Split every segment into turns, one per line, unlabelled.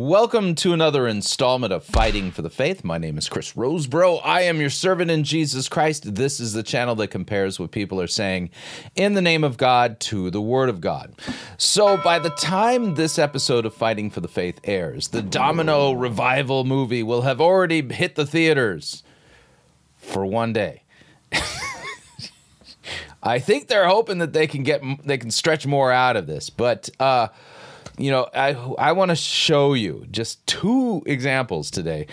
Welcome to another installment of Fighting for the Faith. My name is Chris Rosebrough. I am your servant in Jesus Christ. This is the channel that compares what people are saying in the name of God to the Word of God. So, by the time this episode of Fighting for the Faith airs, the Domino Revival movie will have already hit the theaters for one day. I think they're hoping that they can get they can stretch more out of this, but uh, you know, I I want to show you just two examples today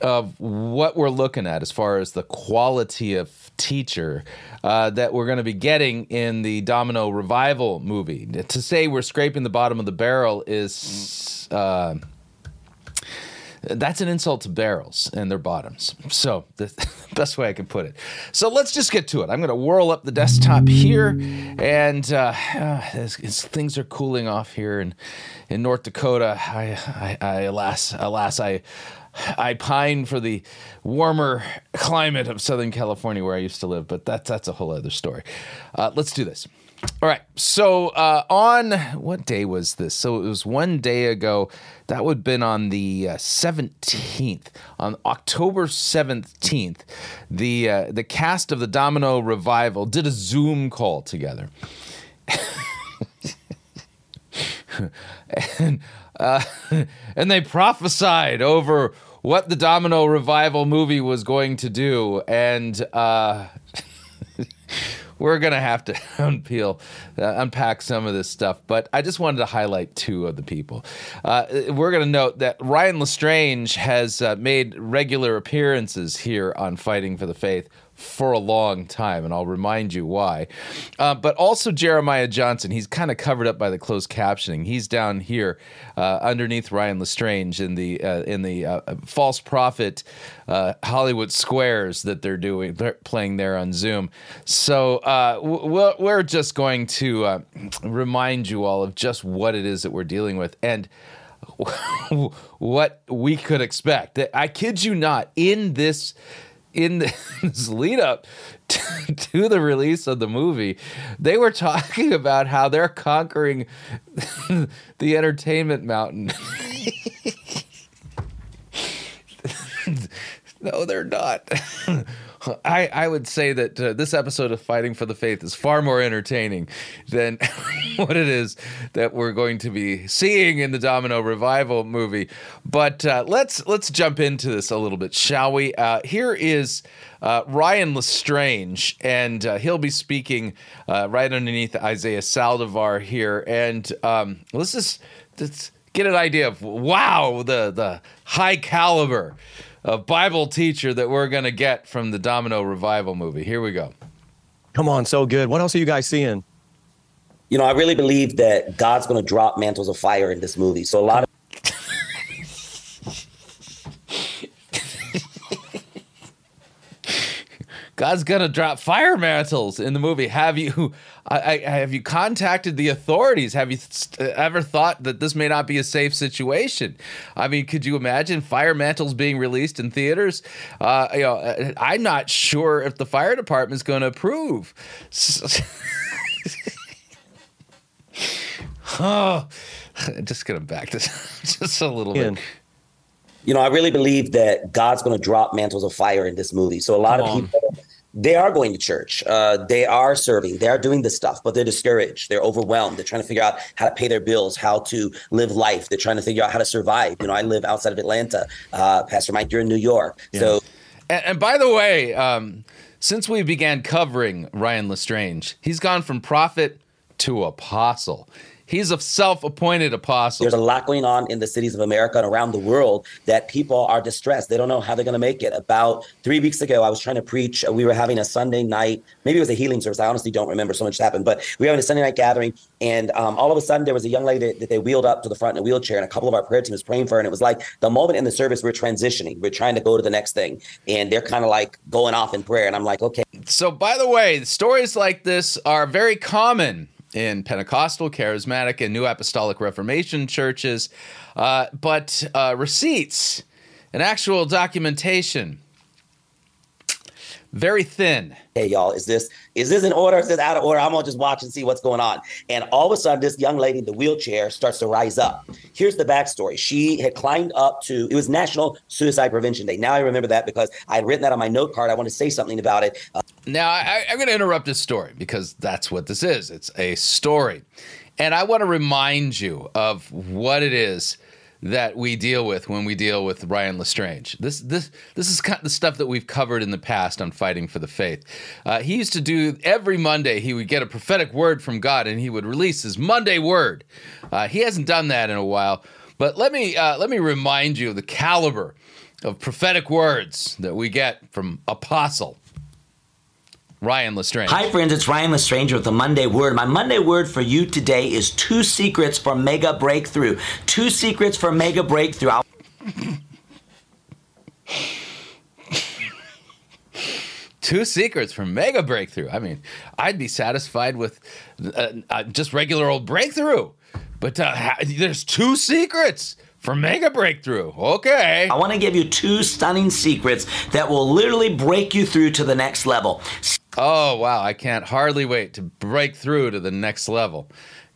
of what we're looking at as far as the quality of teacher uh, that we're going to be getting in the Domino Revival movie. To say we're scraping the bottom of the barrel is. Uh, that's an insult to barrels and their bottoms. So the best way I can put it. So let's just get to it. I'm going to whirl up the desktop here, and uh, as, as things are cooling off here in in North Dakota, I, I, I alas, alas, I. I pine for the warmer climate of Southern California where I used to live, but that's that's a whole other story. Uh, let's do this. All right. So uh, on what day was this? So it was one day ago. That would have been on the uh, seventeenth, on October seventeenth. The uh, the cast of the Domino Revival did a Zoom call together. and uh, and they prophesied over what the Domino Revival movie was going to do, and uh, we're gonna have to unpeel, uh, unpack some of this stuff. But I just wanted to highlight two of the people. Uh, we're gonna note that Ryan Lestrange has uh, made regular appearances here on Fighting for the Faith for a long time, and I'll remind you why. Uh, but also Jeremiah Johnson, he's kind of covered up by the closed captioning. He's down here uh, underneath Ryan Lestrange in the uh, in the uh, false prophet uh, Hollywood squares that they're doing, they're playing there on Zoom. So uh, we're just going to remind you all of just what it is that we're dealing with and. what we could expect. I kid you not, in this in this lead up to, to, the release of the movie, they were talking about how they're conquering the entertainment mountain. no, they're not. I, I would say that uh, this episode of Fighting for the Faith is far more entertaining than what it is that we're going to be seeing in the Domino Revival movie. But uh, let's let's jump into this a little bit, shall we? Uh, here is uh, Ryan Lestrange, and uh, he'll be speaking uh, right underneath Isaiah Saldivar here. And um, let's just let's get an idea of wow the the high caliber a Bible teacher that we're going to get from the Domino Revival movie. Here we go.
Come on, so good. What else are you guys seeing?
You know, I really believe that God's going to drop mantles of fire in this movie. So a lot of
God's gonna drop fire mantles in the movie. Have you, I, I, have you contacted the authorities? Have you ever thought that this may not be a safe situation? I mean, could you imagine fire mantles being released in theaters? Uh, you know, uh, I'm not sure if the fire department is going to approve. oh, just gonna back this just a little bit
you know, I really believe that God's going to drop mantles of fire in this movie. So a lot Come of people. They are going to church, uh, they are serving, they are doing this stuff, but they're discouraged, they're overwhelmed, they're trying to figure out how to pay their bills, how to live life, they're trying to figure out how to survive. You know, I live outside of Atlanta, uh, Pastor Mike, you're in New York, yeah. so.
And, and, by the way, um, since we began covering Ryan Lestrange, he's gone from prophet to apostle. He's a self-appointed apostle.
There's a lot going on in the cities of America and around the world that people are distressed. They don't know how they're going to make it. About three weeks ago, I was trying to preach. We were having a Sunday night, maybe it was a healing service. I honestly don't remember so much happened, but we were having a Sunday night gathering, and um, all of a sudden there was a young lady that, that, they wheeled up to the front in a wheelchair, and a couple of our prayer team was praying for her. And it was like the moment in the service we're transitioning, we're trying to go to the next thing, and they're kind of like going off in prayer, and I'm like, okay.
So, by the way, stories like this are very common in Pentecostal, Charismatic, and New Apostolic Reformation churches, uh, but uh, receipts and actual documentation very thin.
Hey y'all, is this is this in order? Is this out of order? I'm gonna just watch and see what's going on. And all of a sudden, this young lady in the wheelchair starts to rise up. Here's the backstory: she had climbed up to it was National Suicide Prevention Day. Now I remember that because I had written that on my note card. I want to say something about it. Uh,
now I, I'm going to interrupt this story because that's what this is. It's a story, and I want to remind you of what it is that we deal with when we deal with Ryan Lestrange. This this this is kind of the stuff that we've covered in the past on fighting for the faith. Uh, he used to do every Monday. He would get a prophetic word from God, and he would release his Monday word. Uh, he hasn't done that in a while, but let me uh, let me remind you of the caliber of prophetic words that we get from Apostle Ryan Lestrange.
Hi, friends. It's Ryan Lestrange with the Monday Word. My Monday Word for you today is two secrets for mega breakthrough. Two secrets for mega breakthrough.
two secrets for mega breakthrough. I mean, I'd be satisfied with uh, uh, just regular old breakthrough, but uh, ha- there's two secrets for mega breakthrough. Okay.
I want to give you two stunning secrets that will literally break you through to the next level.
Oh, wow. I can't hardly wait to break through to the next level.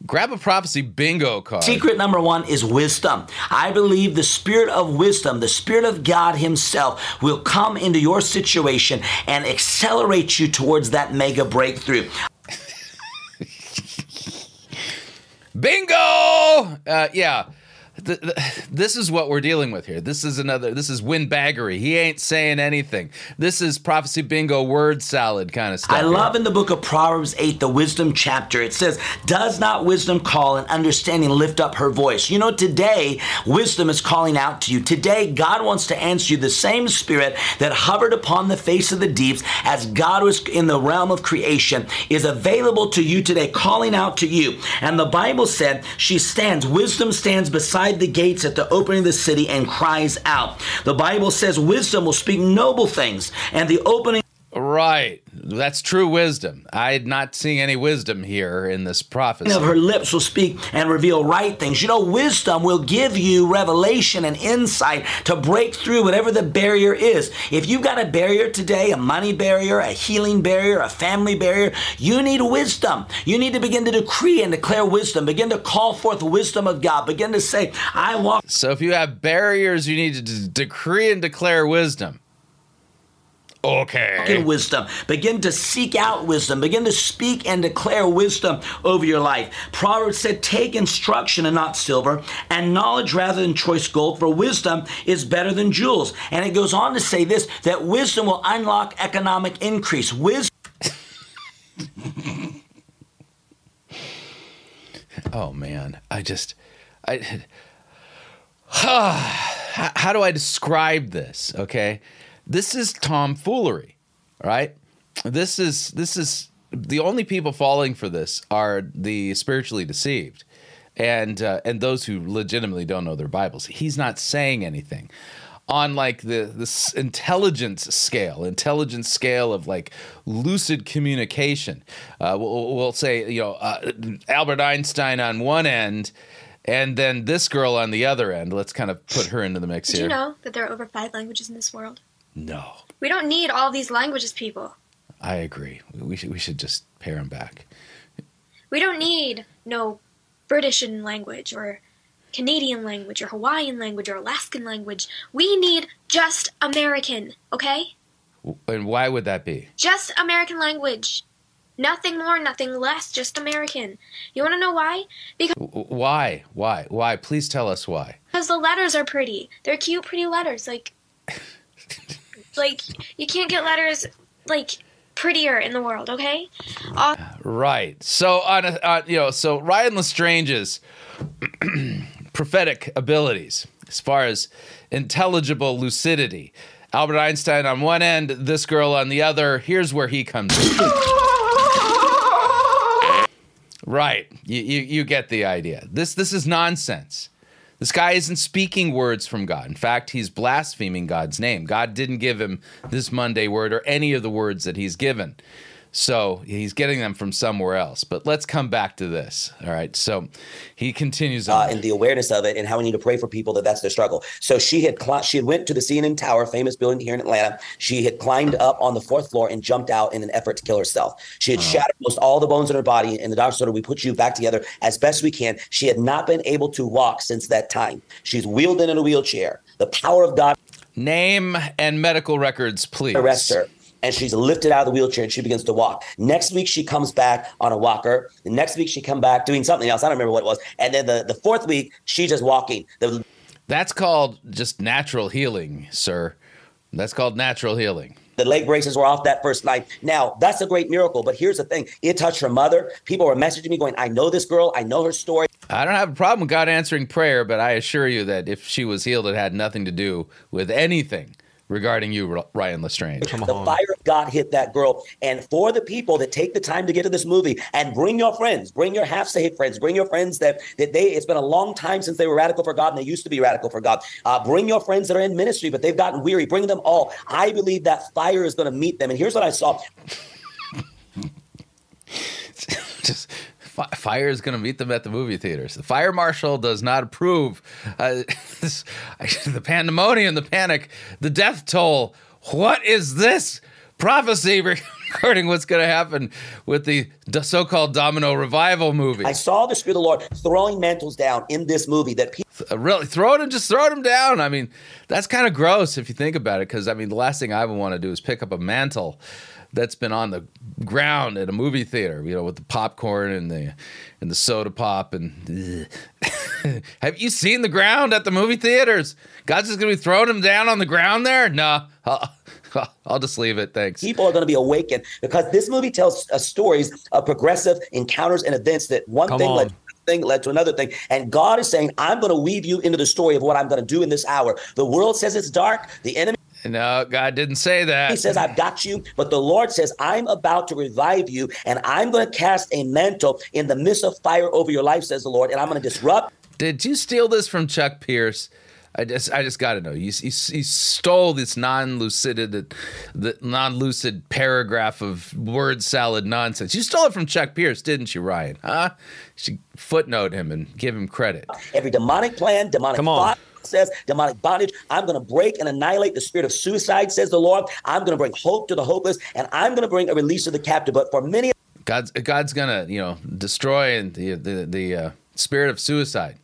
Grab a prophecy bingo card.
Secret number one is wisdom. I believe the spirit of wisdom, the spirit of God Himself, will come into your situation and accelerate you towards that mega breakthrough.
bingo! Uh, yeah this is what we're dealing with here. This is another. This is windbaggery. He ain't saying anything. This is prophecy bingo, word salad kind of stuff.
I love in the book of Proverbs eight, the wisdom chapter. It says, "Does not wisdom call and understanding lift up her voice?" You know, today wisdom is calling out to you. Today, God wants to answer you. The same Spirit that hovered upon the face of the deeps as God was in the realm of creation is available to you today, calling out to you. And the Bible said, "She stands. Wisdom stands beside." The gates at the opening of the city and cries out. The Bible says wisdom will speak noble things, and the opening
Right. That's true wisdom. I'm not seeing any wisdom here in this prophecy.
Of her lips will speak and reveal right things. You know, wisdom will give you revelation and insight to break through whatever the barrier is. If you've got a barrier today, a money barrier, a healing barrier, a family barrier, you need wisdom. You need to begin to decree and declare wisdom. Begin to call forth wisdom of God. Begin to say, I walk.
So if you have barriers, you need to d- decree and declare wisdom. Okay.
In wisdom. Begin to seek out wisdom. Begin to speak and declare wisdom over your life. Proverbs said, Take instruction and not silver, and knowledge rather than choice gold, for wisdom is better than jewels. And it goes on to say this that wisdom will unlock economic increase. Wisdom.
oh, man. I just. I. how do I describe this? Okay this is tomfoolery, right? This is this is the only people falling for this are the spiritually deceived, and uh, and those who legitimately don't know their Bibles. He's not saying anything on like the this intelligence scale, intelligence scale of like lucid communication. Uh, we'll, we'll, say you know uh, Albert Einstein on one end. And then this girl on the other end. Let's kind of put her into the mix
Did
here.
Did you know that there are over five languages in this world?
No.
We don't need all these languages, people.
I agree. We should we should just pare them back.
We don't need no British language or Canadian language or Hawaiian language or Alaskan language. We need just American, okay?
And why would that be?
Just American language. Nothing more, nothing less, just American. You want to know why?
Because why? Why? Why? Please tell us why.
Because the letters are pretty. They're cute, pretty letters. Like like you can't get letters like prettier in the world, okay? Uh-
right. So on, a, on you know, so Ryan Lestrange's prophetic abilities as far as intelligible lucidity. Albert Einstein on one end, this girl on the other. Here's where he comes in. right. You, you, you get the idea. This this is nonsense. This guy isn't speaking words from God. In fact, he's blaspheming God's name. God didn't give him this Monday word or any of the words that he's given. So he's getting them from somewhere else. But let's come back to this. All right. So he continues
uh,
on.
and the awareness of it and how we need to pray for people that that's their struggle. So she had cli- she had went to the CNN Tower, famous building here in Atlanta. She had climbed up on the fourth floor and jumped out in an effort to kill herself. She had shattered most all the bones in her body, and the doctor said, "We put you back together as best we can." She had not been able to walk since that time. She's wheeled in in a wheelchair. The power of God
Name and medical records, please.
arrests her. And she's lifted out of the wheelchair and she begins to walk. Next week she comes back on a walker. The next week she come back doing something else. I don't remember what it was. And then the, the fourth week she's just walking. The,
That's called just natural healing, sir. That's called natural healing.
the leg braces were off that first night. Now that's a great miracle. But here's the thing: it touched her mother. People were messaging me going, "I know this girl. I know her story."
I don't have a problem with God answering prayer, but I assure you that if she was healed, it had nothing to do with anything regarding you, Ryan Lestrange.
the fire of God hit that girl. And for the people that take the time to get to this movie and bring your friends, bring your half saved friends, bring your friends that that they it's been a long time since they were radical for God and they used to be radical for God. Uh, bring your friends that are in ministry, but they've gotten weary. Bring them all. I believe that fire is going to meet them. And here's what I saw.
just fi- fire is going to meet them at the movie theaters. The fire marshal does not approve uh, this, the pandemonium, the panic, the death toll. What is this prophecy regarding what's going to happen with the d- so-called Domino revival movie?
I saw the Spirit of the Lord throwing mantles down in this movie that people
Uh, really throw it and just throw them down. I mean, that's kind of gross if you think about it. Because I mean, the last thing I would want to do is pick up a mantle that's been on the ground at a movie theater, you know, with the popcorn and the and the soda pop and. Have you seen the ground at the movie theaters? God's just gonna be throwing them down on the ground there? No, I'll, I'll just leave it. Thanks.
people are going to be awakened because this movie tells uh, stories of progressive encounters and events that one
Come
thing
on.
led to another thing led to another thing and god is saying i'm going to weave you into the story of what i'm going to do in this hour the world says it's dark the enemy
No, God didn't say that.
he says i've got you but the lord says i'm about to revive you and i'm going to cast a mantle in the midst of fire over your life says the lord and i'm going to disrupt
Did you steal this from Chuck Pierce? I just, I just got to know. You, you, you stole this non-lucid, uh, the non-lucid paragraph of word salad nonsense. You stole it from Chuck Pierce, didn't you, Ryan? Huh? You should footnote him and give him credit.
every demonic plan demonic
Come on.
thought says demonic bondage i'm going to break and annihilate the spirit of suicide says the lord i'm going to bring hope to the hopeless and i'm going to bring a release to the captive but for many
God's, God's gonna, you know, destroy the the the uh, spirit of suicide.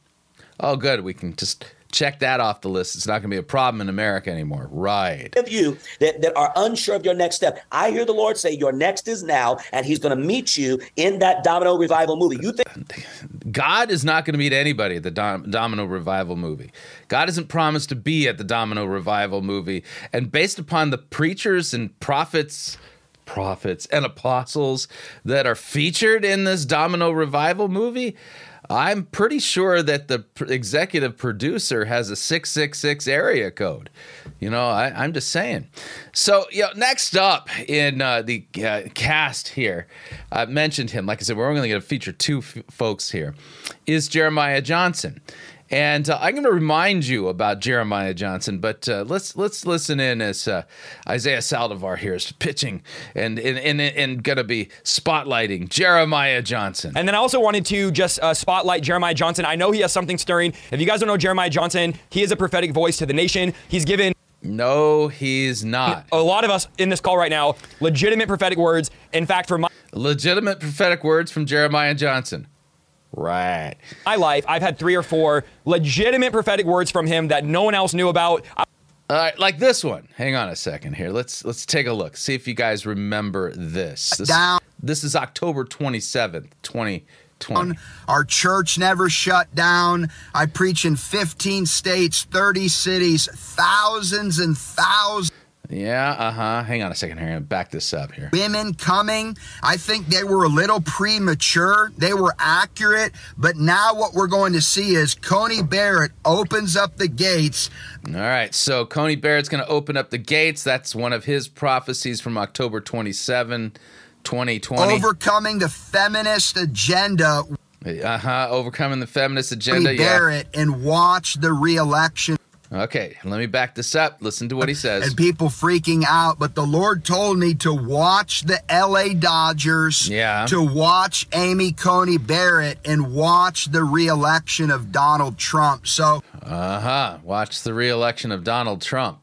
Oh, good. We can just check that off the list. It's not gonna be a problem in America anymore. Right.
of you that, that are unsure of your next step i hear the lord say your next is now and he's going to meet you in that domino revival movie you think
God is not going to meet anybody at the Dom- Domino Revival movie. God isn't promised to be at the Domino Revival movie. And based upon the preachers and prophets, prophets and apostles that are featured in this Domino Revival movie, I'm pretty sure that the executive producer has a 666 area code. You know, I, I'm just saying. So, you know, next up in uh, the uh, cast here, I mentioned him. Like I said, we're only going to feature two f- folks here. Is Jeremiah Johnson. And uh, I'm going to remind you about Jeremiah Johnson, but uh, let's let's listen in as uh, Isaiah Saldivar here is pitching and and and, and going to be spotlighting Jeremiah Johnson.
And then I also wanted to just uh, spotlight Jeremiah Johnson. I know he has something stirring. If you guys don't know Jeremiah Johnson, he is a prophetic voice to the nation. He's given
No, he's not.
a lot of us in this call right now legitimate prophetic words. In fact, for my,
Legitimate prophetic words from Jeremiah Johnson. Right.
my life, I've had three or four legitimate prophetic words from him that no one else knew about. I-
All right, like this one. Hang on a second here. Let's let's take a look. See if you guys remember this. This,
Down.
this is October 27th, 2020.
Our church never shut down. I preach in 15 states, 30 cities, thousands and thousands
Yeah, uh-huh. Hang on a second here. Back this up here.
women coming. I think they were a little premature. They were accurate, but now what we're going to see is Coney Barrett opens up the gates.
All right. So Coney Barrett's going to open up the gates. That's one of his prophecies from October 27, 2020.
Overcoming the feminist agenda,
uh-huh. Overcoming the feminist agenda.
Coney
Yeah.
Barrett, and watch the reelection.
Okay, let me back this up. Listen to what he says.
and people freaking out. But the Lord told me to watch the LA Dodgers,
Yeah.
to watch Amy Coney Barrett, and watch the reelection of Donald Trump. So
Uh huh. Watch the reelection of Donald Trump.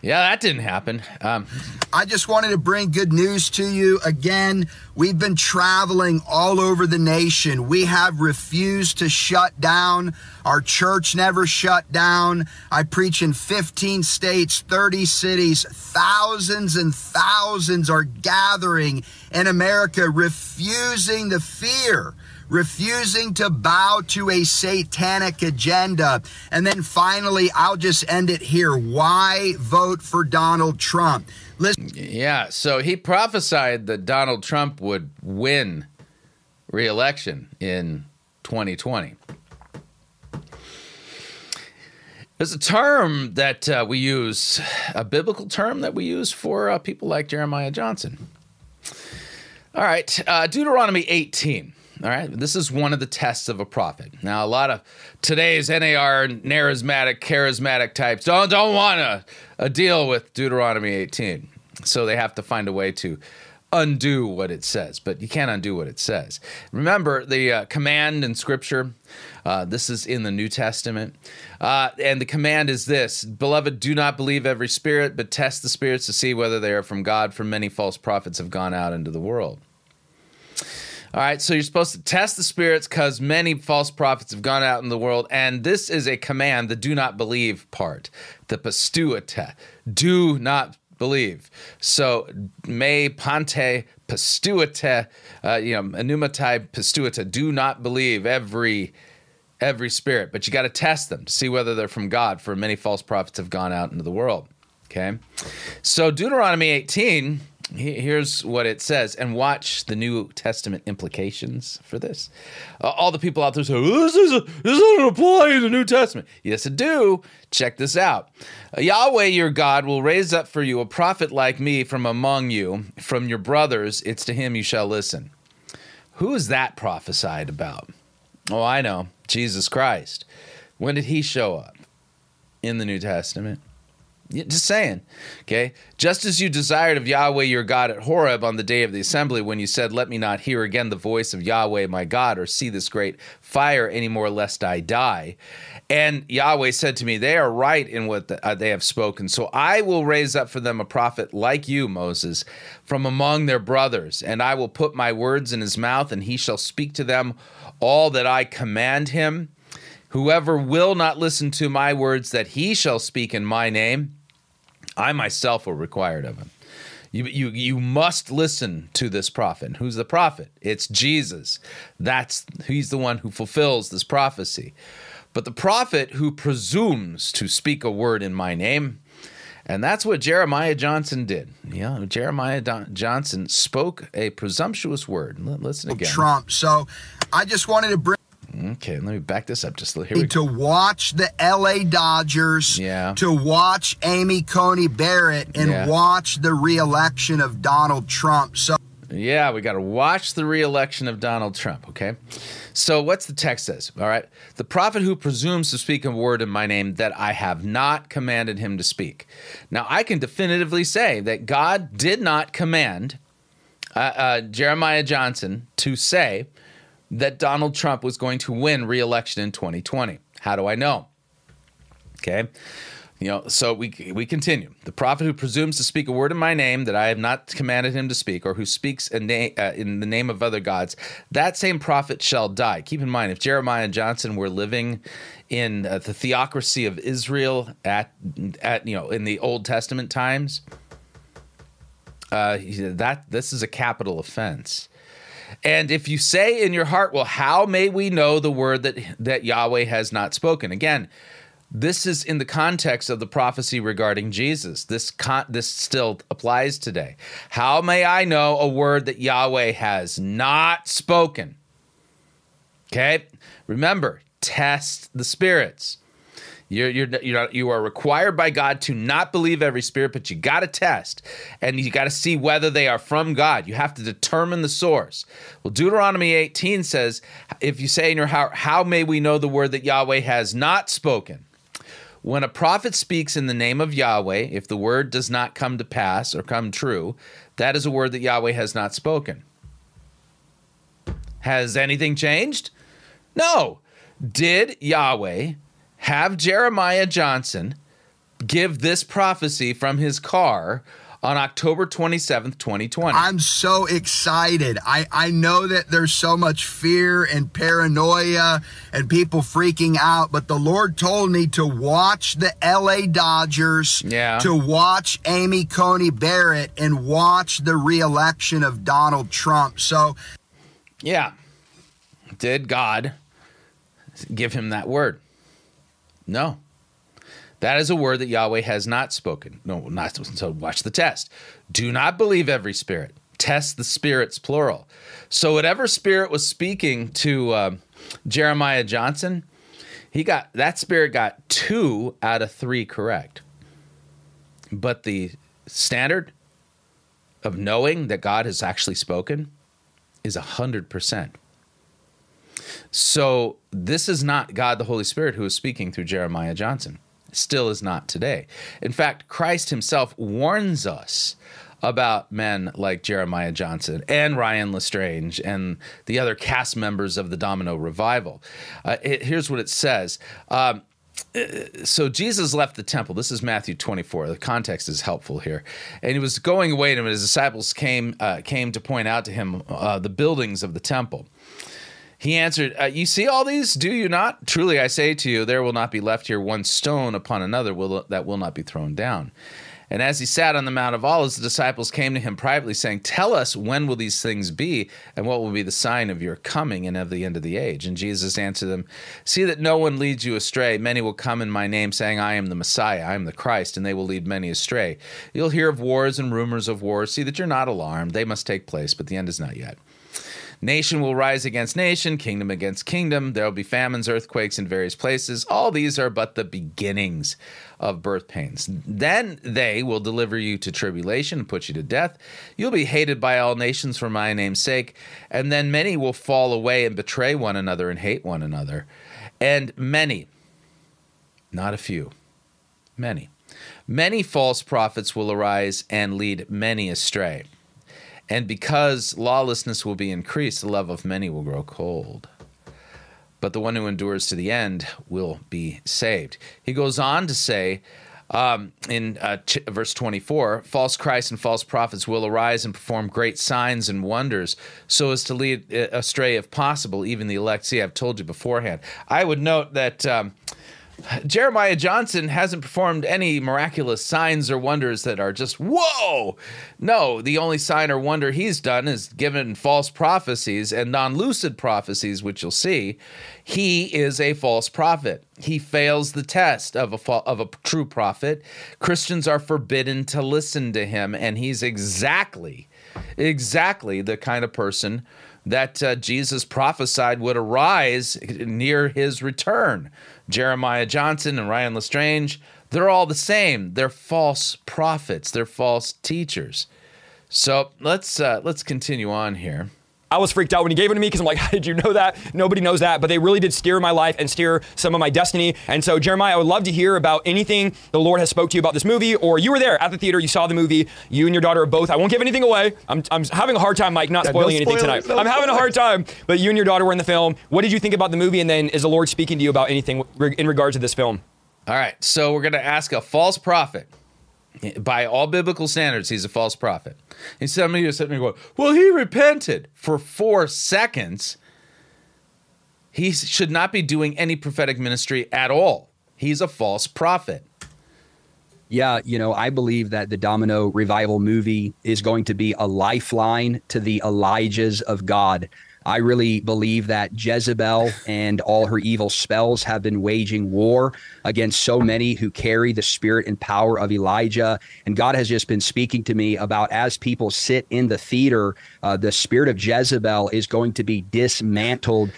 Yeah, that didn't happen. Um,
I just wanted to bring good news to you. Again, we've been traveling all over the nation. We have refused to shut down. Our church never shut down. I preach in 15 states, 30 cities. Thousands and thousands are gathering in America, refusing the fear refusing to bow to a satanic agenda. And then finally, I'll just end it here. Why vote for Donald Trump? Listen,
yeah, so he prophesied that Donald Trump would win reelection in 2020. There's a term that uh, we use, a biblical term that we use for uh, people like Jeremiah Johnson. All right, uh, Deuteronomy 18. All right, this is one of the tests of a prophet. Now, a lot of today's NAR, charismatic, charismatic types don't don't want to uh, deal with Deuteronomy 18, so they have to find a way to undo what it says. But you can't undo what it says. Remember the uh, command in Scripture. Uh, this is in the New Testament, uh, and the command is this: Beloved, do not believe every spirit, but test the spirits to see whether they are from God. For many false prophets have gone out into the world. All right, so you're supposed to test the spirits because many false prophets have gone out in the world, and this is a command, the do not believe part, the pistuita, do not believe. So me pante pistuita, uh, you know, enumatai pistuita, do not believe every every spirit, but you got to test them to see whether they're from God. For many false prophets have gone out into the world. Okay, so Deuteronomy 18 he- here's what it says and watch the new testament implications for this. Uh, all the people out there say "Oh, this, is this doesn't apply in the new testament. Yes it do. Check this out. Uh, yahweh your god will raise up for you a prophet like me from among you. From your brothers it's to him you shall listen. Who is that prophesied about? Oh i know. Jesus christ. When did he show up? In the new testament Just saying. Okay. Just as you desired of Yahweh your God at Horeb on the day of the assembly, when you said, Let me not hear again the voice of Yahweh my God, or see this great fire anymore, lest I die. And Yahweh said to me, They are right in what the, uh, they have spoken. So I will raise up for them a prophet like you, Moses, from among their brothers, and I will put my words in his mouth, and he shall speak to them all that I command him. Whoever will not listen to my words that he shall speak in my name, I myself were required of him. You, you, you must listen to this prophet. Who's the prophet? It's Jesus. That's he's the one who fulfills this prophecy. But the prophet who presumes to speak a word in my name, and that's what Jeremiah Johnson did. Yeah, Jeremiah Don- Johnson spoke a presumptuous word. L- Listen again.
Trump. So I just wanted to bring
Okay, let me back this up just a little. Here we
to watch the LA Dodgers,
Yeah.
to watch Amy Coney Barrett, and
Yeah.
watch the reelection of Donald Trump. So
Yeah, we got to watch the reelection of Donald Trump, okay? So, what's the text says? All right. The prophet who presumes to speak a word in my name that I have not commanded him to speak. Now, I can definitively say that God did not command uh, uh, Jeremiah Johnson to say that Donald Trump was going to win reelection in 2020. How do I know? Okay. You know, so we we continue. The prophet who presumes to speak a word in my name that I have not commanded him to speak, or who speaks a na- uh, in the name of other gods, that same prophet shall die. Keep in mind, if Jeremiah Johnson were living in uh, the theocracy of Israel at at you know in the Old Testament times, uh, that this is a capital offense. And if you say in your heart, well, how may we know the word that that Yahweh has not spoken? Again, this is in the context of the prophecy regarding Jesus. This con- this still applies today. How may I know a word that Yahweh has not spoken? Okay? Remember, test the spirits. You're, you're, you're not, you are required by God to not believe every spirit, but you got to test and you got to see whether they are from God. You have to determine the source. Well, Deuteronomy 18 says, if you say in your heart, How may we know the word that Yahweh has not spoken? When a prophet speaks in the name of Yahweh, if the word does not come to pass or come true, that is a word that Yahweh has not spoken. Has anything changed? No. Did Yahweh have Jeremiah Johnson give this prophecy from his car on October 27th, 2020?
I'm so excited. I, I know that there's so much fear and paranoia and people freaking out, but the Lord told me to watch the LA Dodgers,
Yeah.
to watch Amy Coney Barrett, and watch the reelection of Donald Trump. So
Yeah. Did God give him that word? No. That is a word that Yahweh has not spoken. No, not so watch the test. Do not believe every spirit. Test the spirits, plural. So whatever spirit was speaking to um, Jeremiah Johnson, he got that spirit got two out of three correct. But the standard of knowing that God has actually spoken is a hundred percent. So this is not God the Holy Spirit who is speaking through Jeremiah Johnson. Still is not today. In fact, Christ himself warns us about men like Jeremiah Johnson and Ryan Lestrange and the other cast members of the Domino Revival. Uh, it- here's what it says. Um, so Jesus left the temple. This is Matthew 24. The context is helpful here. And he was going away, and his disciples came uh, came to point out to him uh, the buildings of the temple. He answered, uh, You see all these, do you not? Truly I say to you, there will not be left here one stone upon another will, that will not be thrown down. And as he sat on the Mount of Olives, the disciples came to him privately, saying, Tell us, when will these things be, and what will be the sign of your coming and of the end of the age? And Jesus answered them, See that no one leads you astray. Many will come in my name, saying, I am the Messiah, I am the Christ, and they will lead many astray. You'll hear of wars and rumors of wars. See that you're not alarmed. They must take place, but the end is not yet. Nation will rise against nation, kingdom against kingdom. There will be famines, earthquakes in various places. All these are but the beginnings of birth pains. Then they will deliver you to tribulation and put you to death. You'll be hated by all nations for my name's sake. And then many will fall away and betray one another and hate one another. And many, not a few, many, many false prophets will arise and lead many astray. And because lawlessness will be increased, the love of many will grow cold. But the one who endures to the end will be saved. He goes on to say um, in uh, ch- verse 24 false Christs and false prophets will arise and perform great signs and wonders so as to lead uh, astray, if possible, even the elect. See, I've told you beforehand. I would note that. Um, Jeremiah Johnson hasn't performed any miraculous signs or wonders that are just whoa. No, the only sign or wonder he's done is given false prophecies and non lucid prophecies, which you'll see. He is a false prophet. He fails the test of a fa- of a true prophet. Christians are forbidden to listen to him, and he's exactly, exactly the kind of person that uh, Jesus prophesied would arise near his return. Jeremiah Johnson and Ryan Lestrange, they're all the same. They're false prophets. They're false teachers. So let's uh, let's continue on here.
I was freaked out when he gave it to me because I'm like, how did you know that? Nobody knows that. But they really did steer my life and steer some of my destiny. And so, Jeremiah, I would love to hear about anything the Lord has spoke to you about this movie, or you were there at the theater, you saw the movie, you and your daughter are both. I won't give anything away. I'm, I'm having a hard time, Mike, not
Yeah, no
spoiling anything
spoilers,
tonight.
no
I'm having a hard time. But you and your daughter were in the film. What did you think about the movie? And then is the Lord speaking to you about anything in regards to this film?
All right, so we're going to ask a false prophet. By all biblical standards, he's a false prophet. And somebody is sitting there going, Well, he repented for four seconds. He should not be doing any prophetic ministry at all. He's a false prophet.
Yeah, you know, I believe that the Domino Revival movie is going to be a lifeline to the Elijahs of God. I really believe that Jezebel and all her evil spells have been waging war against so many who carry the spirit and power of Elijah. And God has just been speaking to me about as people sit in the theater, uh, the spirit of Jezebel is going to be dismantled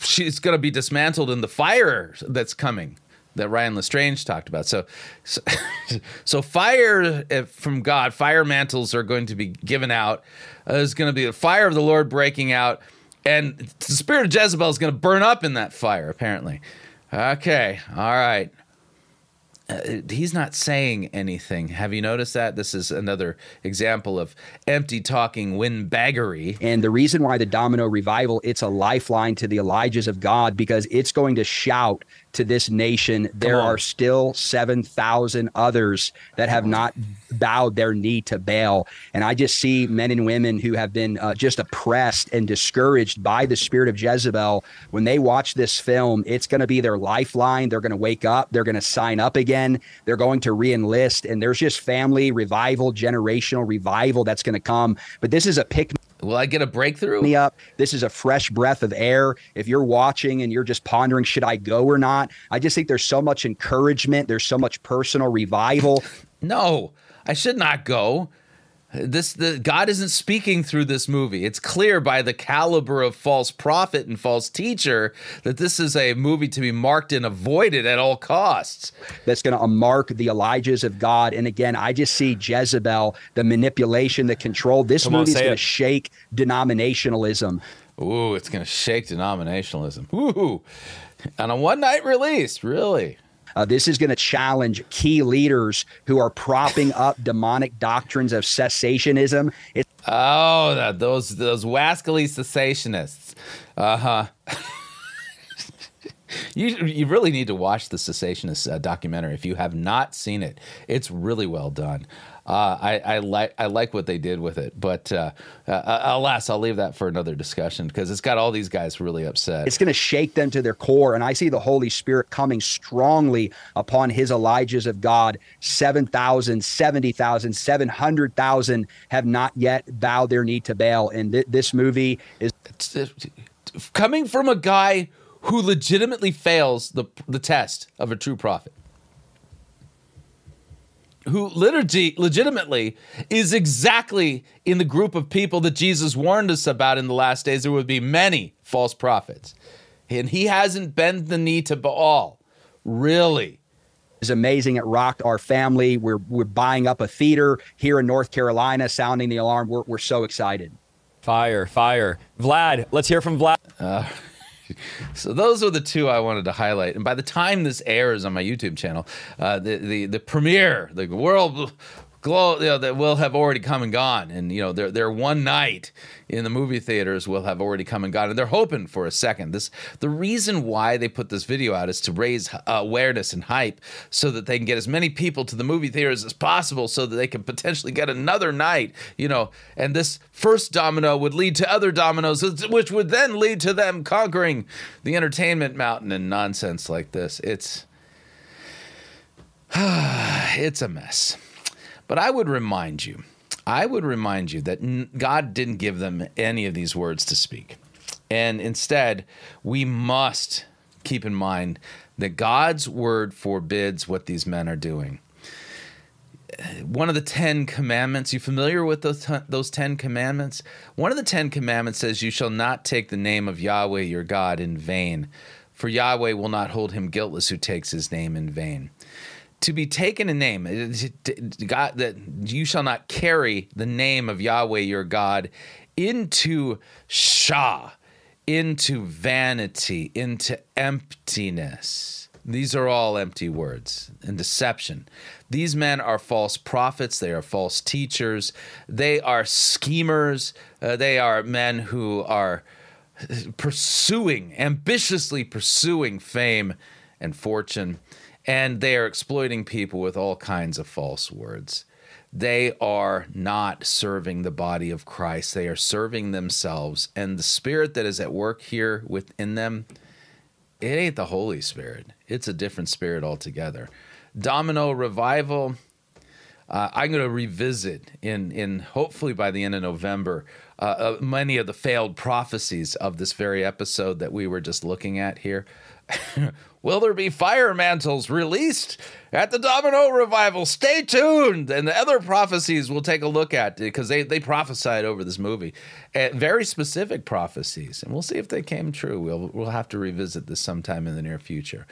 she's going to be dismantled in the fire that's coming that Ryan Lestrange talked about. So, so, so fire from God, fire mantles are going to be given out. Uh, there's going to be a fire of the Lord breaking out, and the spirit of Jezebel is going to burn up in that fire. Apparently, okay, all right. Uh, he's not saying anything. Have you noticed that? This is another example of empty talking windbaggery.
And the reason why the Domino revival, it's a lifeline to the Elijahs of God because it's going to shout to this nation, there are still 7,000 others that have not bowed their knee to Baal. And I just see men and women who have been uh, just oppressed and discouraged by the spirit of Jezebel. When they watch this film, it's going to be their lifeline. They're going to wake up, they're going to sign up again, they're going to re enlist. And there's just family revival, generational revival that's going to come. But this is a pick
Will I get a breakthrough?
Me up. This is a fresh breath of air. If you're watching and you're just pondering, should I go or not? I just think there's so much encouragement. There's so much personal revival.
No, I should not go. This the God isn't speaking through this movie. It's clear by the caliber of false prophet and false teacher that this is a movie to be marked and avoided at all costs.
That's going to mark the Elijahs of God. And again, I just see Jezebel, the manipulation, the control. This movie is going to shake denominationalism.
Ooh, it's going to shake denominationalism. Ooh, on a one night release, really.
Uh, this is going to challenge key leaders who are propping up demonic doctrines of cessationism.
It's- oh, that, those those wascally cessationists. Uh huh. you you really need to watch the cessationist uh, documentary if you have not seen it. It's really well done. Uh, I, I like I like what they did with it, but uh, uh, alas, I'll leave that for another discussion because it's got all these guys really upset.
It's going to shake them to their core, and I see the Holy Spirit coming strongly upon His Elijahs of God. 7,000, 70,000, 700,000 have not yet bowed their knee to Baal, and th- this movie is
coming from a guy who legitimately fails the the test of a true prophet who liturgy legitimately is exactly in the group of people that Jesus warned us about in the last days. There would be many false prophets. And he hasn't bent the knee to Baal. Really.
It's amazing. It rocked our family. We're we're buying up a theater here in North Carolina, sounding the alarm. We're we're so excited.
Fire, fire. Vlad, let's hear from Vlad.
Uh, so those are the two I wanted to highlight. And by the time this airs on my YouTube channel, uh, the, the the premiere, the world glow, you know, that will have already come and gone, and you know, their their one night in the movie theaters will have already come and gone, and they're hoping for a second. This the reason why they put this video out is to raise awareness and hype, so that they can get as many people to the movie theaters as possible, so that they can potentially get another night. You know, and this first domino would lead to other dominoes, which would then lead to them conquering the entertainment mountain and nonsense like this. It's it's a mess. But I would remind you, I would remind you that God didn't give them any of these words to speak. And instead, we must keep in mind that God's word forbids what these men are doing. One of the Ten Commandments, you familiar with those, those Ten Commandments? One of the Ten Commandments says, You shall not take the name of Yahweh your God in vain, for Yahweh will not hold him guiltless who takes his name in vain to be taken a name, God, that you shall not carry the name of Yahweh your God into Shah, into vanity, into emptiness. These are all empty words and deception. These men are false prophets. They are false teachers. They are schemers. Uh, they are men who are pursuing, ambitiously pursuing fame and fortune and they are exploiting people with all kinds of false words. They are not serving the body of Christ. They are serving themselves. And the spirit that is at work here within them, it ain't the Holy Spirit. It's a different spirit altogether. Domino revival. uh, I'm going to revisit in in hopefully by the end of November uh, uh, many of the failed prophecies of this very episode that we were just looking at here. Will there be fire mantles released at the Domino revival? Stay tuned. And the other prophecies we'll take a look at because they, they prophesied over this movie. Uh, very specific prophecies. And we'll see if they came true. We'll, we'll have to revisit this sometime in the near future.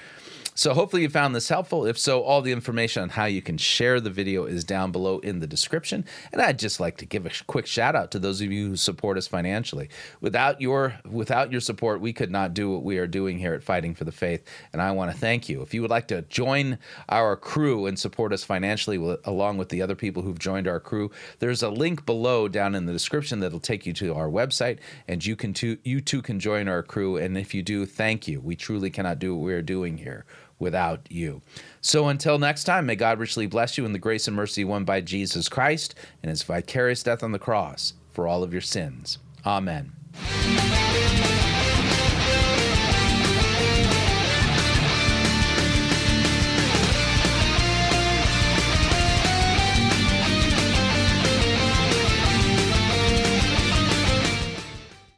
So hopefully you found this helpful. If so, all the information on how you can share the video is down below in the description. And I'd just like to give a quick shout out to those of you who support us financially. Without your without your support, we could not do what we are doing here at Fighting for the Faith. And I want to thank you. If you would like to join our crew and support us financially along with the other people who've joined our crew, there's a link below down in the description that'll take you to our website, and you can too, you too can join our crew. And if you do, thank you. We truly cannot do what we are doing here without you. So until next time, may God richly bless you in the grace and mercy won by Jesus Christ and his vicarious death on the cross for all of your sins. Amen.